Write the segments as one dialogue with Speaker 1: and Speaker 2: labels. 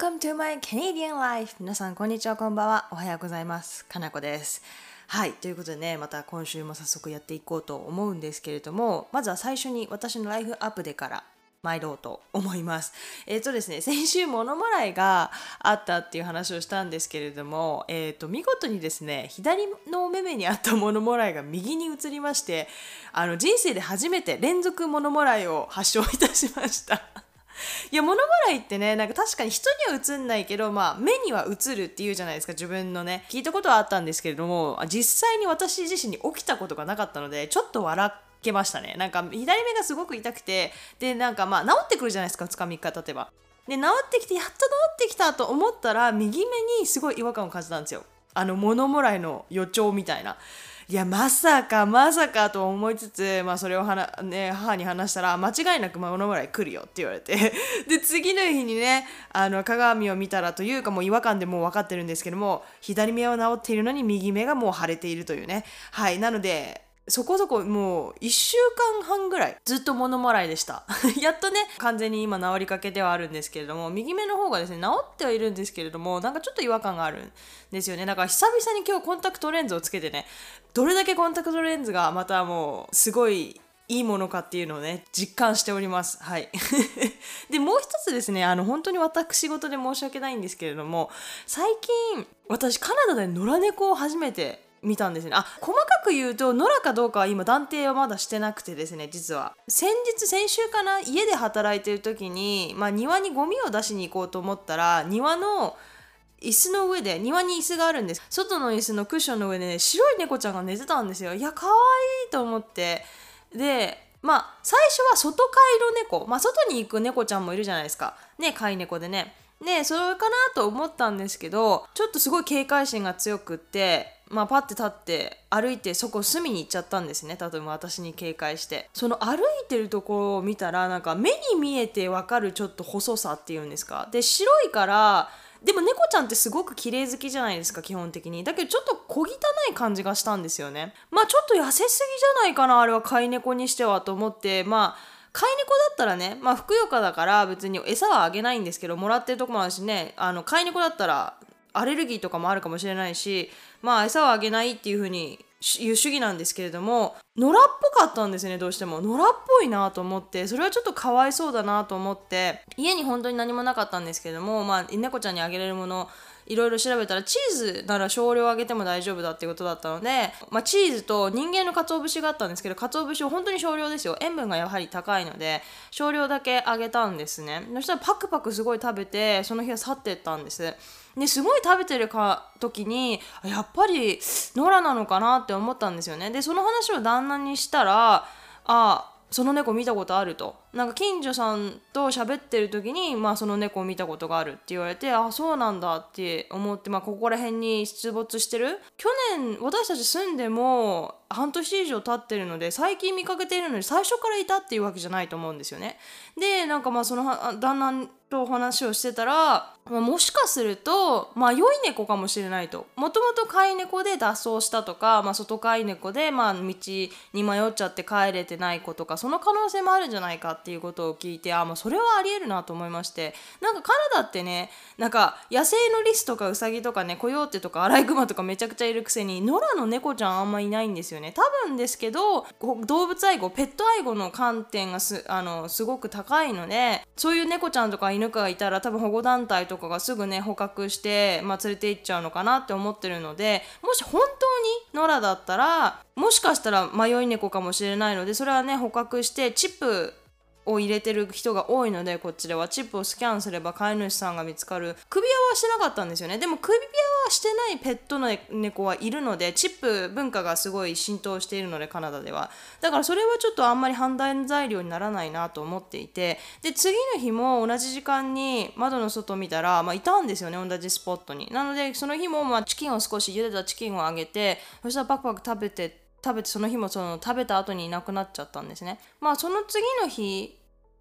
Speaker 1: Welcome to my Canadian life! 皆さん、こんにちは、こんばんは。おはようございます。かなこです。はい、ということでね、また今週も早速やっていこうと思うんですけれども、まずは最初に私のライフアップデから参ろうと思います。えっ、とですね、先週物もらいがあったっていう話をしたんですけれども、えっ、と、見事にですね、左のお目目にあった物もらいが右に移りまして、あの、人生で初めて連続物もらいを発症いたしました。いや物もらいってねなんか確かに人には映んないけど、まあ、目には映るっていうじゃないですか自分のね。聞いたことはあったんですけれども実際に私自身に起きたことがなかったのでちょっと笑けましたね。なんか左目がすごく痛くてでなんかまあ治ってくるじゃないですか2日3日経てば。で治ってきてやっと治ってきたと思ったら右目にすごい違和感を感じたんですよ。あの物もらいの予兆みたいな。いやまさかまさかと思いつつ、まあ、それをはな、ね、母に話したら間違いなく物ぐらい来るよって言われて。で次の日にねあの鏡を見たらというかもう違和感でもう分かってるんですけども左目は治っているのに右目がもう腫れているというね。はいなのでそこそこもう1週間半ぐらいずっと物もらいでした。やっとね完全に今治りかけではあるんですけれども右目の方がですね治ってはいるんですけれどもなんかちょっと違和感があるんですよね。だから久々に今日コンタクトレンズをつけてねどれだけコンタクトレンズがまたもうすごいいいものかっていうのをね実感しております。はい。でもう一つですねあの本当に私事で申し訳ないんですけれども最近私カナダで野良猫を初めて見たんですね。あ細かく言うと野良かどうかは今断定はまだしてなくてですね実は。先日先週かな家で働いてる時に、まあ、庭にゴミを出しに行こうと思ったら庭の椅子の上で庭に椅子があるんです。外の椅子のクッションの上で、ね、白い猫ちゃんが寝てたんですよ。いや可愛いと思って。でまあ最初は外飼いの猫。まあ外に行く猫ちゃんもいるじゃないですか。ね飼い猫でね。でそれかなと思ったんですけどちょっとすごい警戒心が強くってまあ、パッて立って歩いてそこ隅に行っちゃったんですね。例えば私に警戒して。その歩いてるところを見たらなんか目に見えてわかるちょっと細さっていうんですか。で白いからでも猫ちゃんってすごく綺麗好きじゃないですか基本的に。だけどちょっと小汚い感じがしたんですよね。まあちょっと痩せすぎじゃないかなあれは飼い猫にしてはと思って。まあ飼い猫だったらね、まあ、ふくよかだから別に餌はあげないんですけどもらってるとこもあるしね。あの飼い猫だったらアレルギーとかもあるかもしれないしまあ餌をあげないっていうふうに言う主義なんですけれども野良っぽかったんですねどうしても。野良っぽいなと思ってそれはちょっとかわいそうだなと思って家に本当に何もなかったんですけれどもまあ猫ちゃんにあげれるものいろいろ調べたらチーズなら少量あげても大丈夫だっていうことだったので、まあ、チーズと人間の鰹節があったんですけど鰹節を本当に少量ですよ。塩分がやはり高いので少量だけあげたんですね。そしたらパクパクすごい食べてその日は去ってったんです。ですごい食べてるか時にやっぱり野良なのかなって思ったんですよね。でその話を旦那にしたらあその猫見たことあると。なんか近所さんと喋ってる時に、まあ、その猫を見たことがあるって言われてあそうなんだって思って、まあ、ここら辺に出没してる。去年私たち住んでも半年以上経ってるので最近見かけているのに最初からいたっていうわけじゃないと思うんですよね。でなんかまあその旦那と話をしてたら、まあ、もしかすると、まあ、良い猫かもしれないと。もともと飼い猫で脱走したとか、まあ、外飼い猫で、まあ、道に迷っちゃって帰れてない子とかその可能性もあるんじゃないかっていうことを聞いてあ、まあ、それはありえるなと思いまして。なんかカナダってねなんか野生のリスとかウサギとかねコヨーテとかアライグマとかめちゃくちゃいるくせに野良の猫ちゃんあんまいないんですよね。多分ですけど動物愛護ペット愛護の観点がすあのすごく高いのでそういう猫ちゃんとか犬がいたら多分保護団体とかがすぐね捕獲して、まあ、連れて行っちゃうのかなって思ってるのでもし本当に野良だったらもしかしたら迷い猫かもしれないのでそれはね捕獲してチップを入れてる人が多いのでこっちでは。チップをスキャンすれば飼い主さんが見つかる。首輪はしてなかったんですよね。でも首輪はしてないペットの猫はいるのでチップ文化がすごい浸透しているのでカナダでは。だからそれはちょっとあんまり判断材料にならないなと思っていて。で次の日も同じ時間に窓の外見たら、まあ、いたんですよね。同じスポットに。なのでその日もまあチキンを少し茹でたチキンをあげてそしたらパクパク食べて食べてその日もその食べた後にいなくなっちゃったんですね。まあその次の日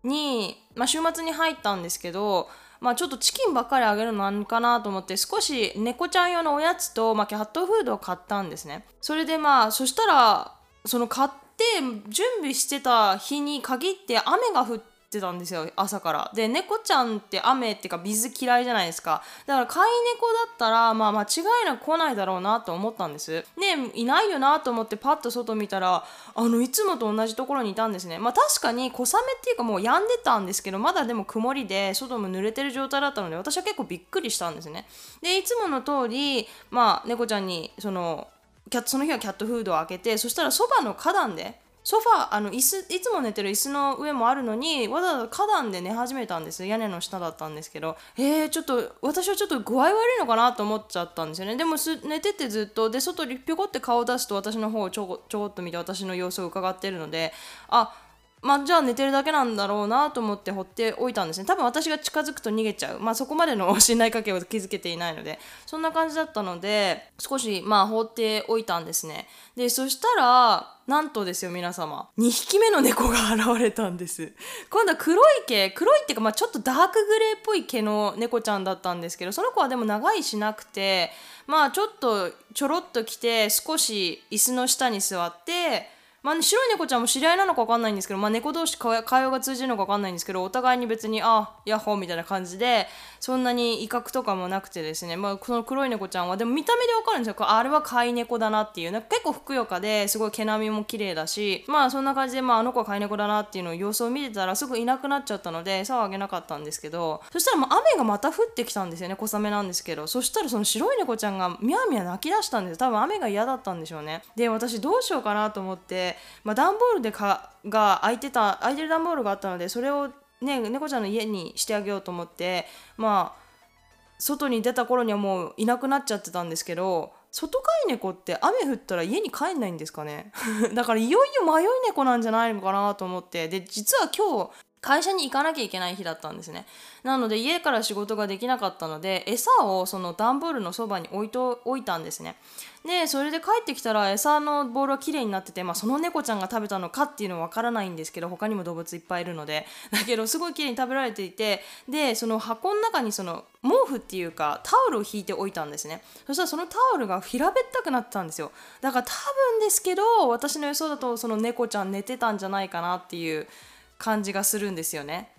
Speaker 1: に、まあ、週末に入ったんですけど、まあ、ちょっとチキンばっかりあげるのなんかなと思って少し猫ちゃん用のおやつと、まあ、キャットフードを買ったんですね。それでまあそしたらその買って準備してた日に限って雨が降っててたんですよ朝から。で猫ちゃんって雨っていうか水嫌いじゃないですか。だから飼い猫だったらまあ間違いなく来ないだろうなと思ったんです。ねいないよなと思ってパッと外見たらあのいつもと同じところにいたんですね。まあ確かに小雨っていうかもう止んでたんですけどまだでも曇りで外も濡れてる状態だったので私は結構びっくりしたんですね。でいつもの通りまあ猫ちゃんにそのキャットその日はキャットフードを開けてそしたらそばの花壇でソファーあの椅子いつも寝てる椅子の上もあるのにわざわざ花壇で寝始めたんです屋根の下だったんですけど。えー、ちょっと私はちょっと具合悪いのかなと思っちゃったんですよね。でも寝ててずっとで外にぴょこって顔を出すと私の方をちょこちょこっと見て私の様子を伺ってるのであまあ、じゃあ寝てるだけなんだろうなと思って放っておいたんですね。多分私が近づくと逃げちゃう。まあそこまでの信頼関係を築けていないので。そんな感じだったので少しまあ放っておいたんですね。でそしたらなんとですよ皆様。2匹目の猫が現れたんです。今度は黒い毛。黒いっていうか、まあ、ちょっとダークグレーっぽい毛の猫ちゃんだったんですけどその子はでも長いしなくてまあちょっとちょろっと来て少し椅子の下に座ってまあ、白い猫ちゃんも知り合いなのか分かんないんですけど、まあ、猫同士会話が通じるのか分かんないんですけどお互いに別にあヤッホーみたいな感じでそんなに威嚇とかもなくてですね、まあ、この黒い猫ちゃんはでも見た目で分かるんですよ。あれは飼い猫だなっていう結構ふくよかですごい毛並みも綺麗だしまあそんな感じで、まあ、あの子は飼い猫だなっていうのを様子を見てたらすぐいなくなっちゃったので餌をあげなかったんですけど。そしたらもう雨がまた降ってきたんですよね。小雨なんですけど。そしたらその白い猫ちゃんがみやみや泣き出したんです多分雨が嫌だったんでしょうね。で私どうしようかなと思って、まあ、段ボールでかが空いてた空いてる段ボールがあったのでそれをね猫ちゃんの家にしてあげようと思ってまあ外に出た頃にはもういなくなっちゃってたんですけど外飼い猫って雨降ったら家に帰んないんですかね？だからいよいよ迷い猫なんじゃないのかなと思って。で実は今日会社に行かなきゃいけない日だったんですね。なので家から仕事ができなかったので餌をその段ボールのそばに置いと置いたんですね。でそれで帰ってきたら餌のボールは綺麗になってて、まあ、その猫ちゃんが食べたのかっていうのは分からないんですけど他にも動物いっぱいいるので。だけどすごい綺麗に食べられていてでその箱の中にその毛布っていうかタオルを引いておいたんですね。そしたらそのタオルが平べったくなってたんですよ。だから多分ですけど私の予想だとその猫ちゃん寝てたんじゃないかなっていう感じがするんですよね。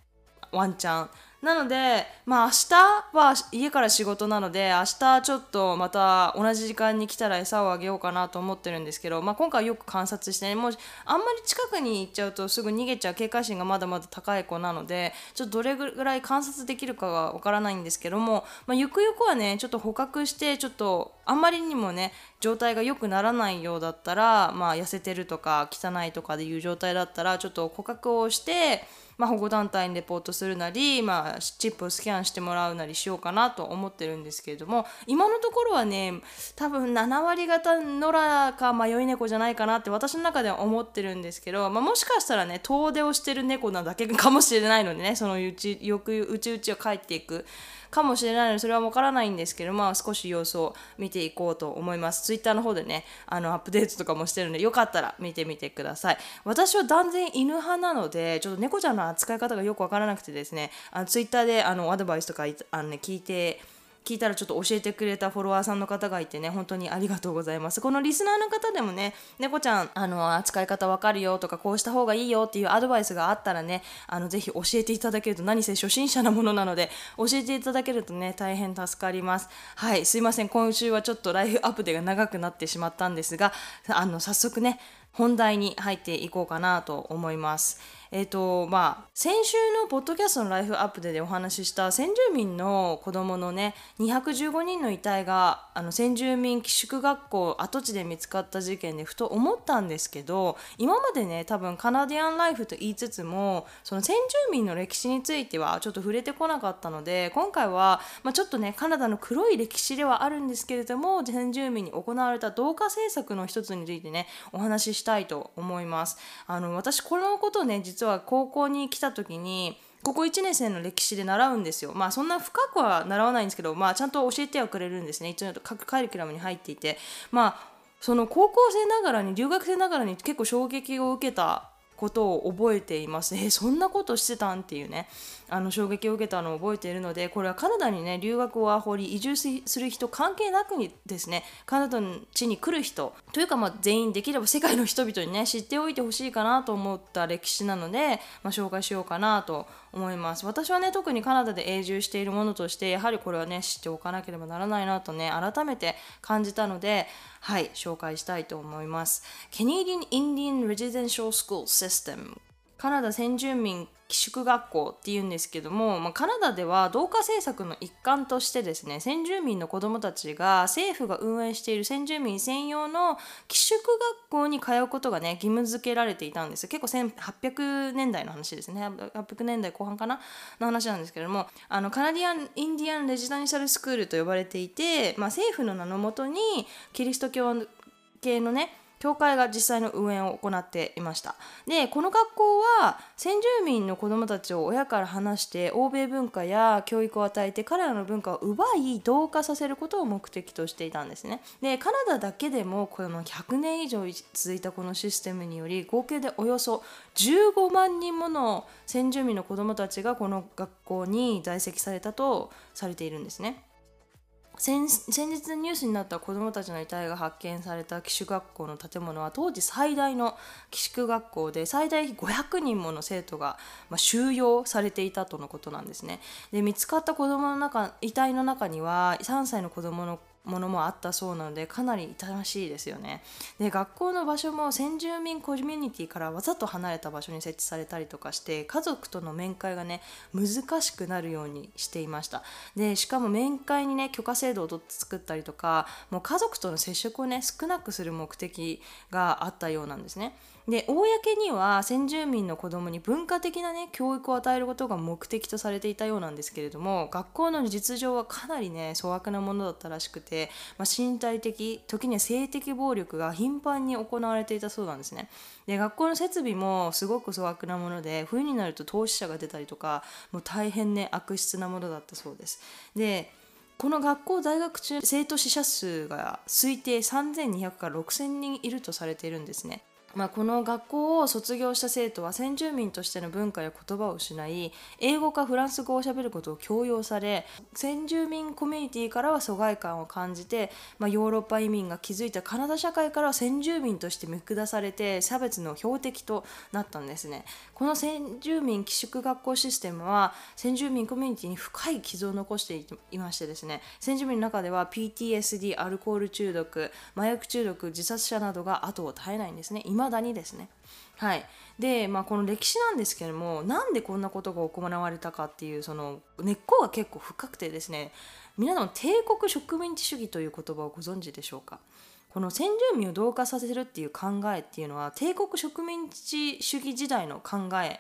Speaker 1: ワンちゃん。なのでまあ明日は家から仕事なので明日ちょっとまた同じ時間に来たら餌をあげようかなと思ってるんですけど、まあ、今回よく観察してねもうあんまり近くに行っちゃうとすぐ逃げちゃう警戒心がまだまだ高い子なのでちょっとどれぐらい観察できるかがわからないんですけども、まあ、ゆくゆくはねちょっと捕獲してちょっとあんまりにもね状態が良くならないようだったら、まあ、痩せてるとか汚いとかでいう状態だったらちょっと捕獲をしてまあ、保護団体にレポートするなり、まあ、チップをスキャンしてもらうなりしようかなと思ってるんですけれども今のところはね多分7割方野良か迷い猫じゃないかなって私の中では思ってるんですけど、まあ、もしかしたらね遠出をしてる猫なだけかもしれないのでねそのうちよくうちうちを帰っていく。かもしれないのでそれはわからないんですけど、まあ、少し様子を見ていこうと思います。ツイッターの方でね、あのアップデートとかもしてるので、よかったら見てみてください。私は断然犬派なので、ちょっと猫ちゃんの扱い方がよくわからなくてですね、あのツイッターであのアドバイスとかあの、ね、聞いて、聞いたらちょっと教えてくれたフォロワーさんの方がいてね本当にありがとうございます。このリスナーの方でもね猫ちゃんあの扱い方わかるよとかこうした方がいいよっていうアドバイスがあったらねあのぜひ教えていただけると何せ初心者なものなので教えていただけるとね大変助かります。はいすいません。今週はちょっとライフアップデーが長くなってしまったんですがあの早速ね本題に入っていこうかなと思います。えっ、ー、とまあ先週のポッドキャストのライフアップででお話しした先住民の子供のね215人の遺体があの先住民寄宿学校跡地で見つかった事件でふと思ったんですけど今までね多分カナディアンライフと言いつつもその先住民の歴史についてはちょっと触れてこなかったので今回は、まあ、ちょっとねカナダの黒い歴史ではあるんですけれども先住民に行われた同化政策の一つについてねお話ししたたいと思います。あの私このことね実は高校に来た時にここ1年生の歴史で習うんですよ。まあそんな深くは習わないんですけど、まあちゃんと教えてはくれるんですね。一応各カリキュラムに入っていて。まあその高校生ながらに留学生ながらに結構衝撃を受けたことを覚えています。えーそんなことしてたんっていうねあの衝撃を受けたのを覚えているのでこれはカナダにね留学をあほり移住する人関係なくにですねカナダの地に来る人というかまあ全員できれば世界の人々にね知っておいてほしいかなと思った歴史なので、まあ、紹介しようかなと思います。私はね特にカナダで永住しているものとしてやはりこれはね知っておかなければならないなとね改めて感じたのではい紹介したいと思います。Canadian Indian Residential School System カナダ先住民寄宿学校っていうんですけども、まあ、カナダでは同化政策の一環としてですね先住民の子どもたちが政府が運営している先住民専用の寄宿学校に通うことがね義務付けられていたんです。結構1800年代の話ですね。800年代後半かな？の話なんですけどもあのカナディアン・インディアン・レジダンシャルスクールと呼ばれていて、まあ、政府の名のもとにキリスト教系のね教会が実際の運営を行っていました。でこの学校は先住民の子どもたちを親から離して欧米文化や教育を与えて彼らの文化を奪い同化させることを目的としていたんですね。でカナダだけでもこの100年以上続いたこのシステムにより合計でおよそ15万人もの先住民の子どもたちがこの学校に在籍されたとされているんですね。先先日ニュースになった子どもたちの遺体が発見された寄宿学校の建物は当時最大の寄宿学校で最大500人もの生徒が、ま、収容されていたとのことなんですね。で見つかった子どもの中遺体の中には3歳の子どものものもあったそうなのでかなり痛ましいですよね。で学校の場所も先住民コミュニティからわざと離れた場所に設置されたりとかして家族との面会がね難しくなるようにしていました。でしかも面会にね許可制度を作ったりとかもう家族との接触をね少なくする目的があったようなんですね。で公には先住民の子供に文化的なね教育を与えることが目的とされていたようなんですけれども学校の実情はかなりね粗悪なものだったらしくて、まあ、身体的時には性的暴力が頻繁に行われていたそうなんですね。で学校の設備もすごく粗悪なもので冬になると投資者が出たりとかもう大変ね悪質なものだったそうです。でこの学校在学中生徒死者数が推定3200から6000人いるとされているんですね。まあ、この学校を卒業した生徒は先住民としての文化や言葉を失い英語かフランス語をしゃべることを強要され先住民コミュニティからは疎外感を感じて、まあ、ヨーロッパ移民が築いたカナダ社会からは先住民として見下されて差別の標的となったんですね。この先住民寄宿学校システムは先住民コミュニティに深い傷を残していましてですね先住民の中では PTSD アルコール中毒麻薬中毒自殺者などが後を絶えないんですね。未だにですね。はい、で、まあ、この歴史なんですけどもなんでこんなことが行われたかっていうその根っこが結構深くてですね皆さん帝国植民地主義という言葉をご存知でしょうかこの先住民を同化させるっていう考えっていうのは帝国植民地主義時代の考え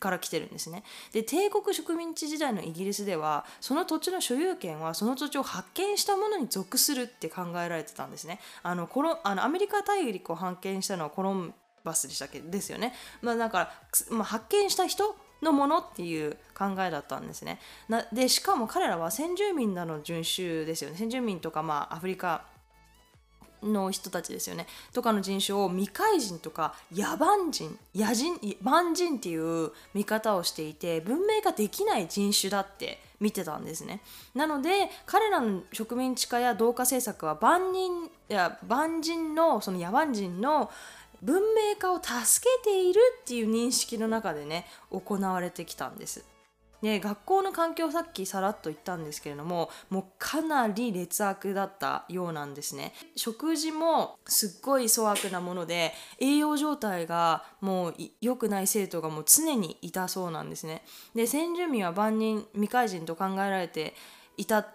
Speaker 1: から来てるんですね。で帝国植民地時代のイギリスではその土地の所有権はその土地を発見したものに属するって考えられてたんですね。あのコロあのアメリカ大陸を発見したのはコロンバスでしたっけですよね。まあ、だから、まあ、発見した人のものっていう考えだったんですね。なでしかも彼らは先住民なの遵守ですよね。先住民とか、まあ、アフリカの人たちですよねとかの人種を未開人とか野蛮人野人蛮人っていう見方をしていて文明ができない人種だって見てたんですねなので彼らの植民地化や同化政策は万人や万人のその野蛮人の文明化を助けているっていう認識の中でね行われてきたんです。で学校の環境さっきさらっと言ったんですけれどももうかなり劣悪だったようなんですね。食事もすっごい粗悪なもので栄養状態がもう良くない生徒がもう常にいたそうなんですね。で先住民は万人未開人と考えられていた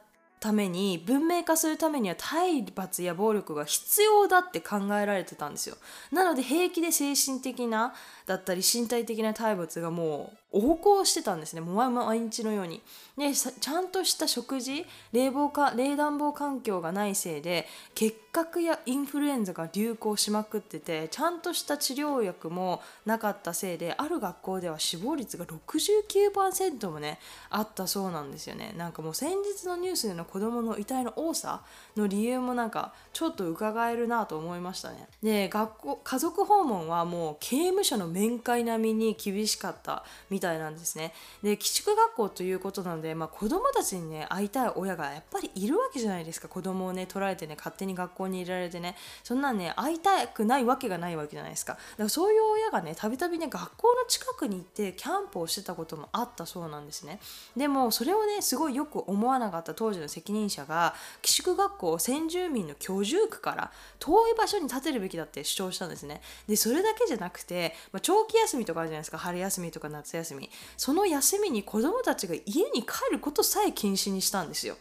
Speaker 1: ために文明化するためには体罰や暴力が必要だって考えられてたんですよ。なので平気で精神的なだったり身体的な体罰がもう横行してたんですね。もう毎日のように。でちゃんとした食事冷房か冷暖房環境がないせいで血覚やインフルエンザが流行しまくっててちゃんとした治療薬もなかったせいである学校では死亡率が69%もねあったそうなんですよね。なんかもう先日のニュースでの子どもの遺体の多さの理由もなんかちょっと伺えるなと思いましたね。で学校家族訪問はもう刑務所の面会並みに厳しかったみたいなんですね。で寄宿学校ということなので、まあ、子どもたちにね会いたい親がやっぱりいるわけじゃないですか。子供をね取られてね勝手に学校に入れられてねそんなね会いたくないわけがないわけじゃないですか。だからそういう親がねたびたびね学校の近くに行ってキャンプをしてたこともあったそうなんですね。でもそれをねすごいよく思わなかった当時の責任者が寄宿学校を先住民の居住区から遠い場所に建てるべきだって主張したんですね。でそれだけじゃなくて、まあ、長期休みとかあるじゃないですか。春休みとか夏休み。その休みに子供たちが家に帰ることさえ禁止にしたんですよ。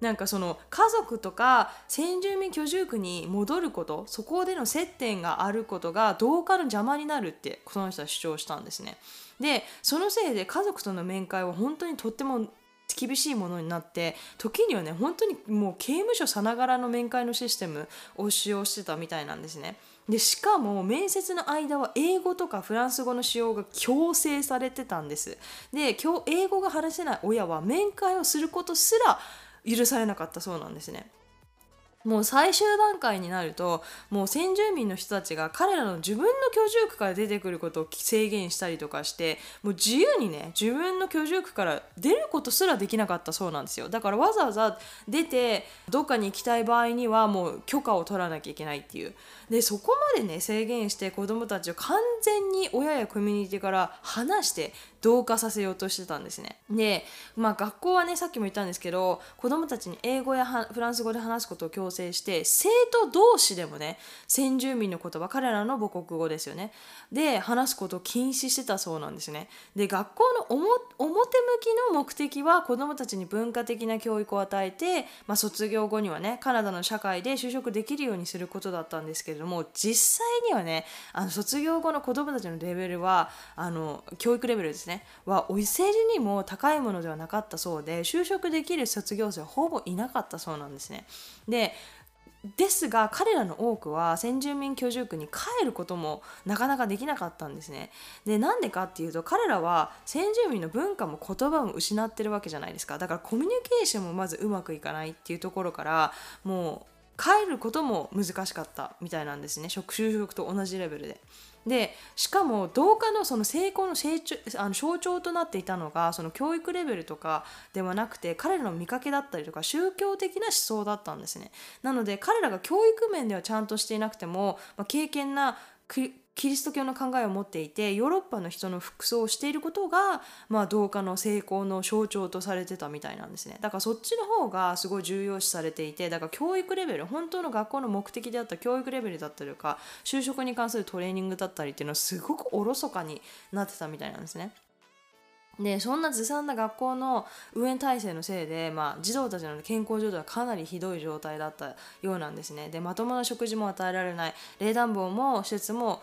Speaker 1: なんかその家族とか先住民居住区に戻ることそこでの接点があることが同化の邪魔になるってその人は主張したんですね。でそのせいで家族との面会は本当にとっても厳しいものになって時にはね本当にもう刑務所さながらの面会のシステムを使用してたみたいなんですね。でしかも面接の間は英語とかフランス語の使用が強制されてたんです。で今日英語が話せない親は面会をすることすら許されなかったそうなんですね。もう最終段階になるともう先住民の人たちが彼らの自分の居住区から出てくることを制限したりとかしてもう自由にね自分の居住区から出ることすらできなかったそうなんですよだからわざわざ出てどっかに行きたい場合にはもう許可を取らなきゃいけないっていうでそこまでね制限して子どもたちを完全に親やコミュニティから離して同化させようとしてたんですね。で、まあ、学校はねさっきも言ったんですけど子どもたちに英語やフランス語で話すことを強制して生徒同士でもね先住民の言葉彼らの母国語ですよねで話すことを禁止してたそうなんですね。で学校の表向きの目的は子どもたちに文化的な教育を与えて、まあ、卒業後にはねカナダの社会で就職できるようにすることだったんですけれども実際にはねあの卒業後の子どもたちのレベルはあの教育レベルですねはお世辞にも高いものではなかったそうで就職できる卒業生はほぼいなかったそうなんですね。でですが彼らの多くは先住民居住区に帰ることもなかなかできなかったんですね。でなんでかっていうと彼らは先住民の文化も言葉も失ってるわけじゃないですかだからコミュニケーションもまずうまくいかないっていうところからもう帰ることも難しかったみたいなんですね職就職と同じレベルで。でしかも同化のその成功の成長あの象徴となっていたのがその教育レベルとかではなくて彼らの見かけだったりとか宗教的な思想だったんですね。なので彼らが教育面ではちゃんとしていなくても、まあ、経験なキリスト教の考えを持っていてヨーロッパの人の服装をしていることが、まあ、同化の成功の象徴とされてたみたいなんですね。だからそっちの方がすごい重要視されていてだから教育レベル本当の学校の目的であった教育レベルだったりとか就職に関するトレーニングだったりっていうのはすごくおろそかになってたみたいなんですね。でそんなずさんな学校の運営体制のせいで、まあ、児童たちの健康状態はかなりひどい状態だったようなんですね。でまともな食事も与えられない。冷暖房も施設も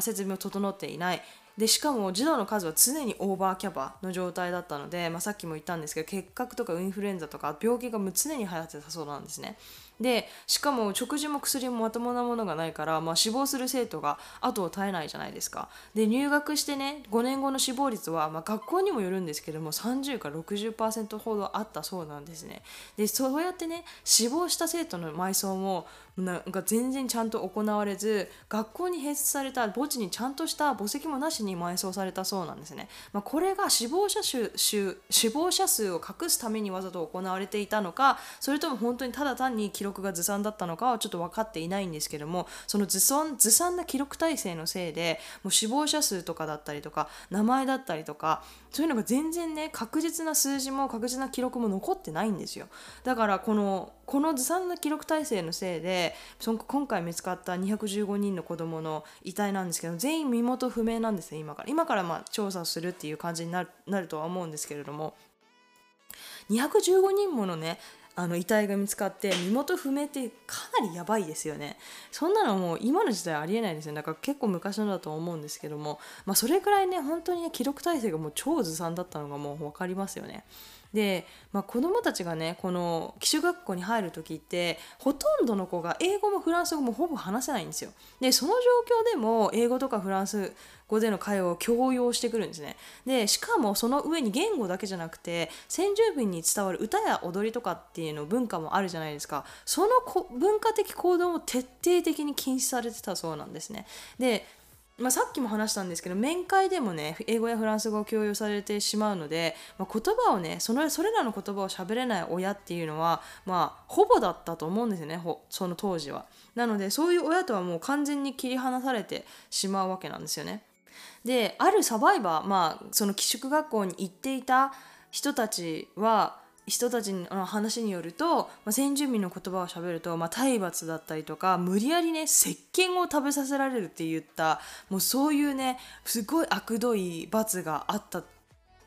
Speaker 1: 設備も整っていないでしかも児童の数は常にオーバーキャバの状態だったので、まあ、さっきも言ったんですけど結核とかインフルエンザとか病気が常に流行ってたそうなんですね。でしかも食事も薬もまともなものがないから、まあ、死亡する生徒が後を絶えないじゃないですか。で入学してね5年後の死亡率は、まあ、学校にもよるんですけども30から60%ほどあったそうなんですね。でそうやってね死亡した生徒の埋葬もなんか全然ちゃんと行われず学校に併設された墓地にちゃんとした墓石もなしに埋葬されたそうなんですね、まあ、これが死亡者数死亡者数を隠すためにわざと行われていたのかそれとも本当にただ単に記録がずさんだったのかはちょっと分かっていないんですけどもそのずさんずさんな記録体制のせいでもう死亡者数とかだったりとか名前だったりとかそういうのが全然ね確実な数字も確実な記録も残ってないんですよ。だからこのこのずさんな記録体制のせいでそ今回見つかった215人の子どもの遺体なんですけど全員身元不明なんですね今から。今からまあ調査するっていう感じになるなるとは思うんですけれども。215人ものねあの遺体が見つかって身元不明ってかなりやばいですよね。そんなのもう今の時代ありえないですよだから結構昔のだと思うんですけども、まあ、それくらいね本当にね記録体制がもう超ずさんだったのがもう分かりますよね。で、まあ、子どもたちがねこの寄宿学校に入る時ってほとんどの子が英語もフランス語もほぼ話せないんですよ。でその状況でも英語とかフランス語での会話を強要してくるんですね。でしかもその上に言語だけじゃなくて先住民に伝わる歌や踊りとかっていうの文化もあるじゃないですかその文化的行動も徹底的に禁止されてたそうなんですね。でまあ、さっきも話したんですけど面会でもね英語やフランス語を共有されてしまうので、まあ、言葉をねそのそれらの言葉を喋れない親っていうのは、まあ、ほぼだったと思うんですよねその当時は。なのでそういう親とはもう完全に切り離されてしまうわけなんですよね。であるサバイバー、まあ、その寄宿学校に行っていた人たちは人たちの話によると、まあ、先住民の言葉を喋ると、まあ、体罰だったりとか無理やりね石鹸を食べさせられるって言ったもうそういうねすごい悪どい罰があった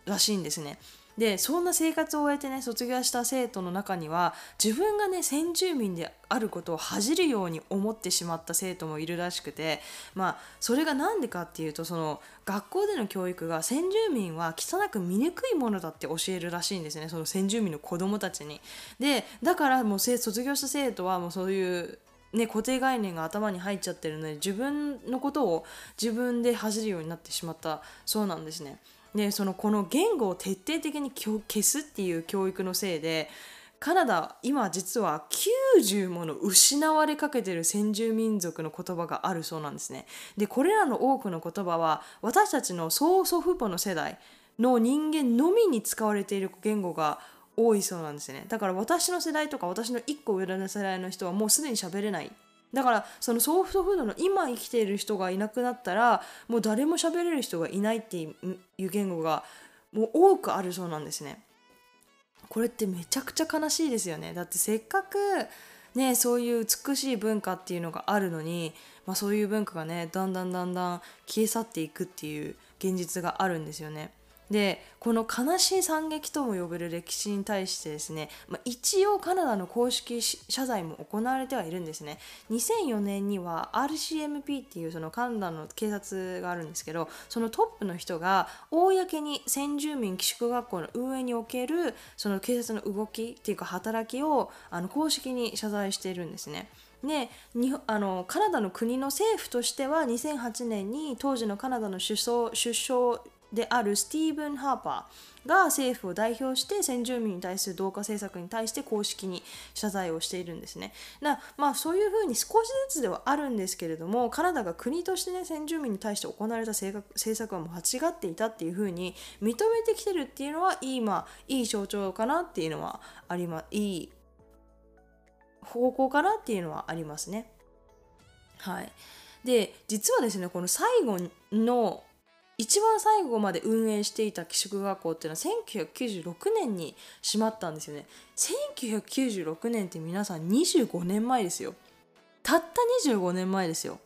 Speaker 1: らしいんですね。でそんな生活を終えてね卒業した生徒の中には自分がね先住民であることを恥じるように思ってしまった生徒もいるらしくてまあそれが何でかっていうとその学校での教育が先住民は汚く醜いものだって教えるらしいんですねその先住民の子供たちに。でだからもう卒業した生徒はもうそういうね、固定概念が頭に入っちゃってるので自分のことを自分で恥じるようになってしまったそうなんですね。でそのこの言語を徹底的に消すっていう教育のせいでカナダ今実は90もの失われかけてる先住民族の言葉があるそうなんですね。でこれらの多くの言葉は私たちの曽祖父母の世代の人間のみに使われている言語が多いそうなんですね。だから私の世代とか私の1個上の世代の人はもうすでに喋れないだからそのソフトフードの今生きている人がいなくなったらもう誰も喋れる人がいないっていう言語がもう多くあるそうなんですね。これってめちゃくちゃ悲しいですよね。だってせっかくねそういう美しい文化っていうのがあるのに、まあ、そういう文化がねだんだんだんだん消え去っていくっていう現実があるんですよね。でこの悲しい惨劇とも呼べる歴史に対してですね、まあ、一応カナダの公式謝罪も行われてはいるんですね2004年には RCMP っていうそのカナダの警察があるんですけどそのトップの人が公に先住民寄宿学校の運営におけるその警察の動きっていうか働きをあの公式に謝罪しているんですね。にあのカナダの国の政府としては2008年に当時のカナダの首相首相であるスティーブン・ハーパーが政府を代表して先住民に対する同化政策に対して公式に謝罪をしているんですね。だまあそういうふうに少しずつではあるんですけれどもカナダが国としてね先住民に対して行われた政策は間違っていたっていうふうに認めてきてるっていうのはいい,、まあ、いい象徴かなっていうのはありますいい方向かなっていうのはありますね。はい、で実はですねこの最後の一番最後まで運営していた寄宿学校っていうのは1996年に閉まったんですよね。1996年って皆さん25年前ですよ。たった25年前ですよ。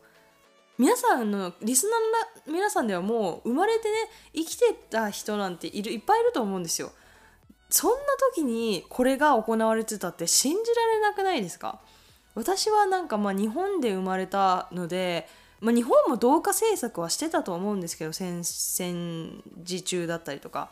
Speaker 1: 皆さんのリスナーの皆さんではもう生まれてね生きてた人なんているいっぱいいると思うんですよ。そんな時にこれが行われてたって信じられなくないですか？私はなんかまあ日本で生まれたのでまあ、日本も同化政策はしてたと思うんですけど戦戦時中だったりとか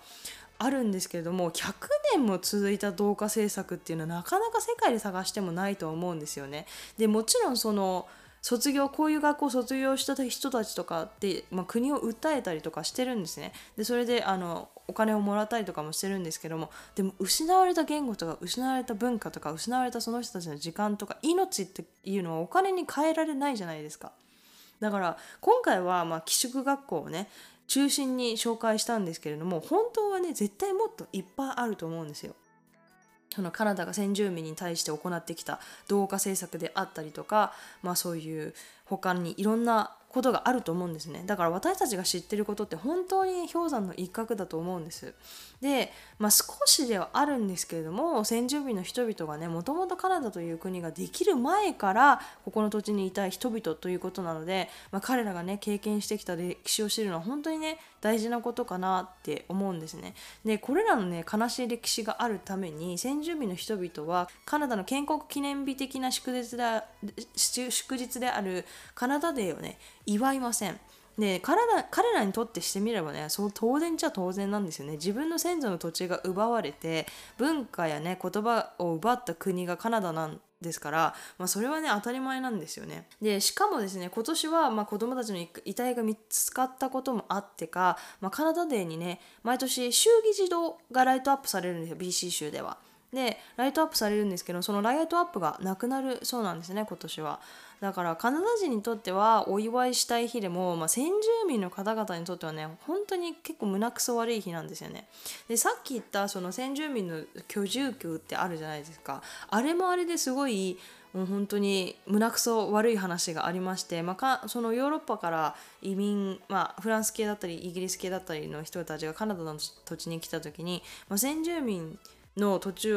Speaker 1: あるんですけれども100年も続いた同化政策っていうのはなかなか世界で探してもないと思うんですよね。でもちろんその卒業こういう学校を卒業した人たちとかって、まあ、国を訴えたりとかしてるんですねでそれであのお金をもらったりとかもしてるんですけどもでも失われた言語とか失われた文化とか失われたその人たちの時間とか命っていうのはお金に換えられないじゃないですか。だから今回はまあ寄宿学校をね中心に紹介したんですけれども本当はね絶対もっといっぱいあると思うんですよ。そのカナダが先住民に対して行ってきた同化政策であったりとか、まあ、そういう他にいろんなことがあると思うんですね。だから私たちが知ってることって本当に氷山の一角だと思うんです。で、まあ、少しではあるんですけれども先住民の人々がねもともとカナダという国ができる前からここの土地にいた人々ということなので、まあ、彼らがね経験してきた歴史を知るのは本当にね大事なことかなって思うんですね。でこれらのね悲しい歴史があるために先住民の人々はカナダの建国記念日的な祝日で祝日であるカナダデーをね祝いませんで彼ら彼らにとってしてみればねそう当然じゃ当然なんですよね自分の先祖の土地が奪われて文化やね言葉を奪った国がカナダなんですから、まあ、それはね当たり前なんですよね。でしかもですね今年はまあ子供たちの遺体が見つかったこともあってか、まあ、カナダデーにね毎年州議事堂がライトアップされるんですよ BC 州では。でライトアップされるんですけどそのライトアップがなくなるそうなんですね今年はだからカナダ人にとってはお祝いしたい日でも、まあ、先住民の方々にとってはね本当に結構胸くそ悪い日なんですよねでさっき言ったその先住民の居住区ってあるじゃないですかあれもあれですごいもう本当に胸くそ悪い話がありまして、まあ、そのヨーロッパから移民、まあ、フランス系だったりイギリス系だったりの人たちがカナダの土地に来た時に、まあ、先住民の土地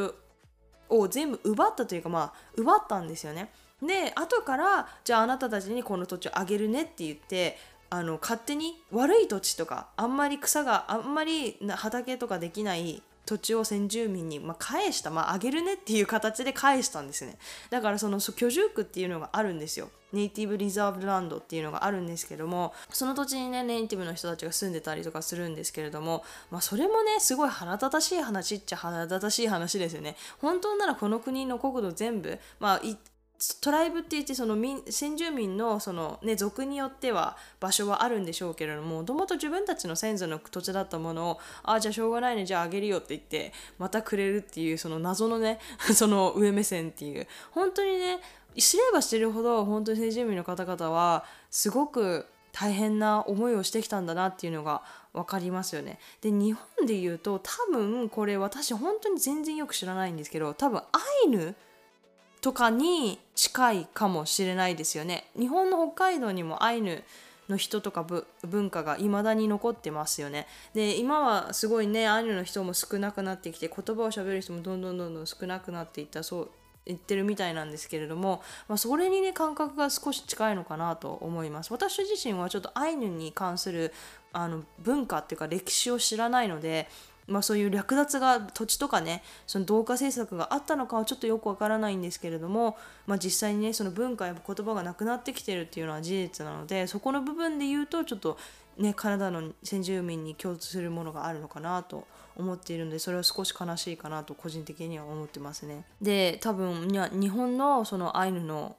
Speaker 1: を全部奪ったというかまあ奪ったんですよね。で後からじゃああなたたちにこの土地をあげるねって言ってあの勝手に悪い土地とかあんまり草があんまり畑とかできない土地を先住民に、まあ、返した、まあ、あげるねっていう形で返したんですね。だからその居住区っていうのがあるんですよ。ネイティブリザーブランドっていうのがあるんですけどもその土地にねネイティブの人たちが住んでたりとかするんですけれども、まあ、それもねすごい腹立たしい話っちゃ腹立たしい話ですよね。本当ならこの国の国土全部まあトライブって言ってその民先住民のその、ね、族によっては場所はあるんでしょうけれどももともと自分たちの先祖の土地だったものをああじゃあしょうがないねじゃああげるよって言ってまたくれるっていうその謎のね その上目線っていう本当にね知れば知るほど本当に先住民の方々はすごく大変な思いをしてきたんだなっていうのが分かりますよね。で日本で言うと多分これ私本当に全然よく知らないんですけど多分アイヌとかに近いかもしれないですよね。日本の北海道にもアイヌの人とか文化が未だに残ってますよね。で今はすごいねアイヌの人も少なくなってきて言葉をしゃべる人もどんどんどんどん少なくなっていったそう言ってるみたいなんですけれども、まあ、それにね感覚が少し近いのかなと思います私自身はちょっとアイヌに関するあの文化っていうか歴史を知らないのでまあ、そういう略奪が土地とかねその同化政策があったのかはちょっとよくわからないんですけれども、まあ、実際にねその文化や言葉がなくなってきてるっていうのは事実なのでそこの部分で言うとちょっとねカナダの先住民に共通するものがあるのかなと思っているのでそれは少し悲しいかなと個人的には思ってますね。で多分日本のそのアイヌの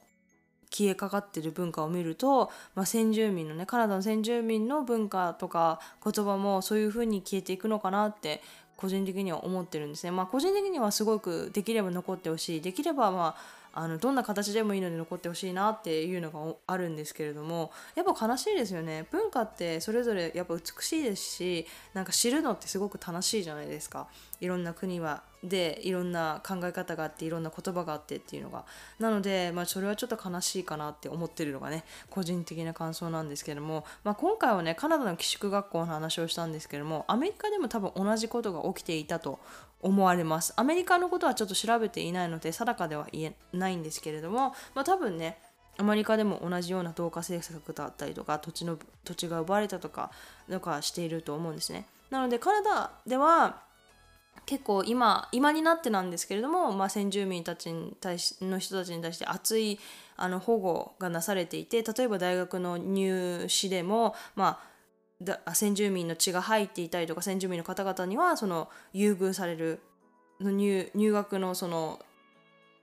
Speaker 1: 消えかかってる文化を見ると、まあ、先住民のねカナダの先住民の文化とか言葉もそういう風に消えていくのかなって個人的には思ってるんですね。まあ、個人的にはすごくできれば残ってほしい。できればまああのどんな形でもいいので残ってほしいなっていうのがあるんですけれどもやっぱ悲しいですよね。文化ってそれぞれやっぱ美しいですしなんか知るのってすごく楽しいじゃないですか。いろんな国はでいろんな考え方があっていろんな言葉があってっていうのが。なので、まあ、それはちょっと悲しいかなって思ってるのがね個人的な感想なんですけども、まあ、今回はねカナダの寄宿学校の話をしたんですけどもアメリカでも多分同じことが起きていたと思われます。アメリカのことはちょっと調べていないので定かでは言えないんですけれども、まあ、多分ねアメリカでも同じような同化政策だったりとか土地の土地が奪われたとかなんかしていると思うんですね。なのでカナダでは結構今今になってなんですけれども、まあ、先住民たちに対しの人たちに対して熱いあの保護がなされていて例えば大学の入試でも、まあ、先住民の血が入っていたりとか先住民の方々にはその優遇される入入学のその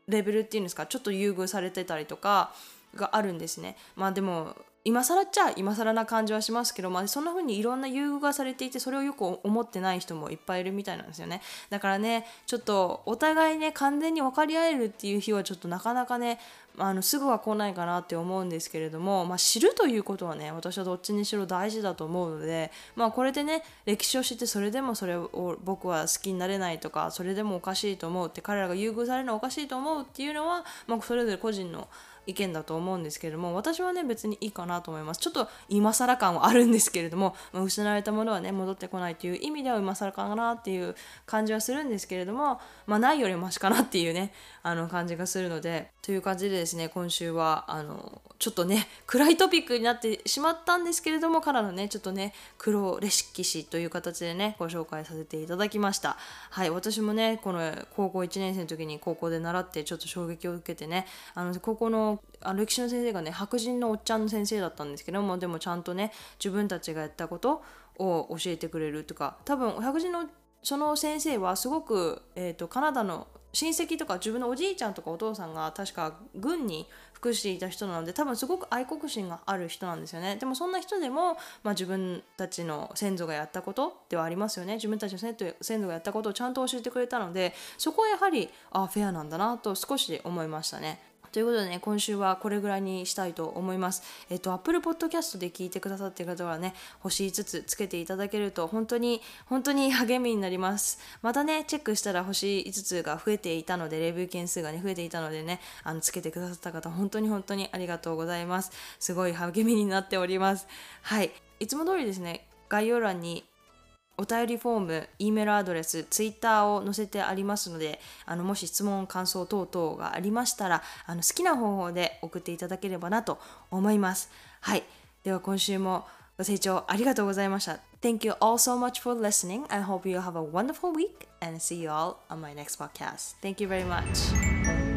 Speaker 1: レベルっていうんですかちょっと優遇されてたりとかがあるんですね。まあでも今更っちゃ今更な感じはしますけど、まあ、そんな風にいろんな優遇がされていてそれをよく思ってない人もいっぱいいるみたいなんですよね。だからねちょっとお互いね完全に分かり合えるっていう日はちょっとなかなかねあのすぐは来ないかなって思うんですけれども、まあ、知るということはね私はどっちにしろ大事だと思うので、まあ、これでね歴史を知ってそれでもそれを僕は好きになれないとかそれでもおかしいと思うって彼らが優遇されるのはおかしいと思うっていうのは、まあ、それぞれ個人の意見だと思うんですけれども私はね別にいいかなと思います。ちょっと今更感はあるんですけれども、ま、失われたものはね戻ってこないという意味では今更かなっていう感じはするんですけれどもまあないよりマシかなっていうねあの感じがするのでという感じでですね今週はあのちょっとね暗いトピックになってしまったんですけれどもからのねちょっとね黒歴史という形でねご紹介させていただきました。はい私もねこの高校1年生の時に高校で習ってちょっと衝撃を受けてねあの高校のあ歴史の先生がね白人のおっちゃんの先生だったんですけどもでもちゃんとね自分たちがやったことを教えてくれるとか多分白人のその先生はすごく、えーと、カナダの親戚とか自分のおじいちゃんとかお父さんが確か軍に服していた人なので多分すごく愛国心がある人なんですよねでもそんな人でも、まあ、自分たちの先祖がやったことではありますよね自分たちの先祖がやったことをちゃんと教えてくれたのでそこはやはりあフェアなんだなと少し思いましたねということでね、今週はこれぐらいにしたいと思います。えっと、Apple Podcast で聞いてくださっている方はね、星5つつけていただけると、本当に、本当に 励みになります。またね、チェックしたら星5つが増えていたので、レビュー件数がね、増えていたのでね、あの、つけてくださった方、本当に本当にありがとうございます。すごい励みになっております。はい。いつも通りですね、概要欄にお便りフォーム、E メールアドレス、ツイッターを載せてありますので、あのもし質問、感想等々がありましたら、あの好きな方法で送っていただければなと思います。はい。では今週もご清聴ありがとうございました。Thank you all so much for listening. I hope you have a wonderful week and see you all on my next podcast. Thank you very much.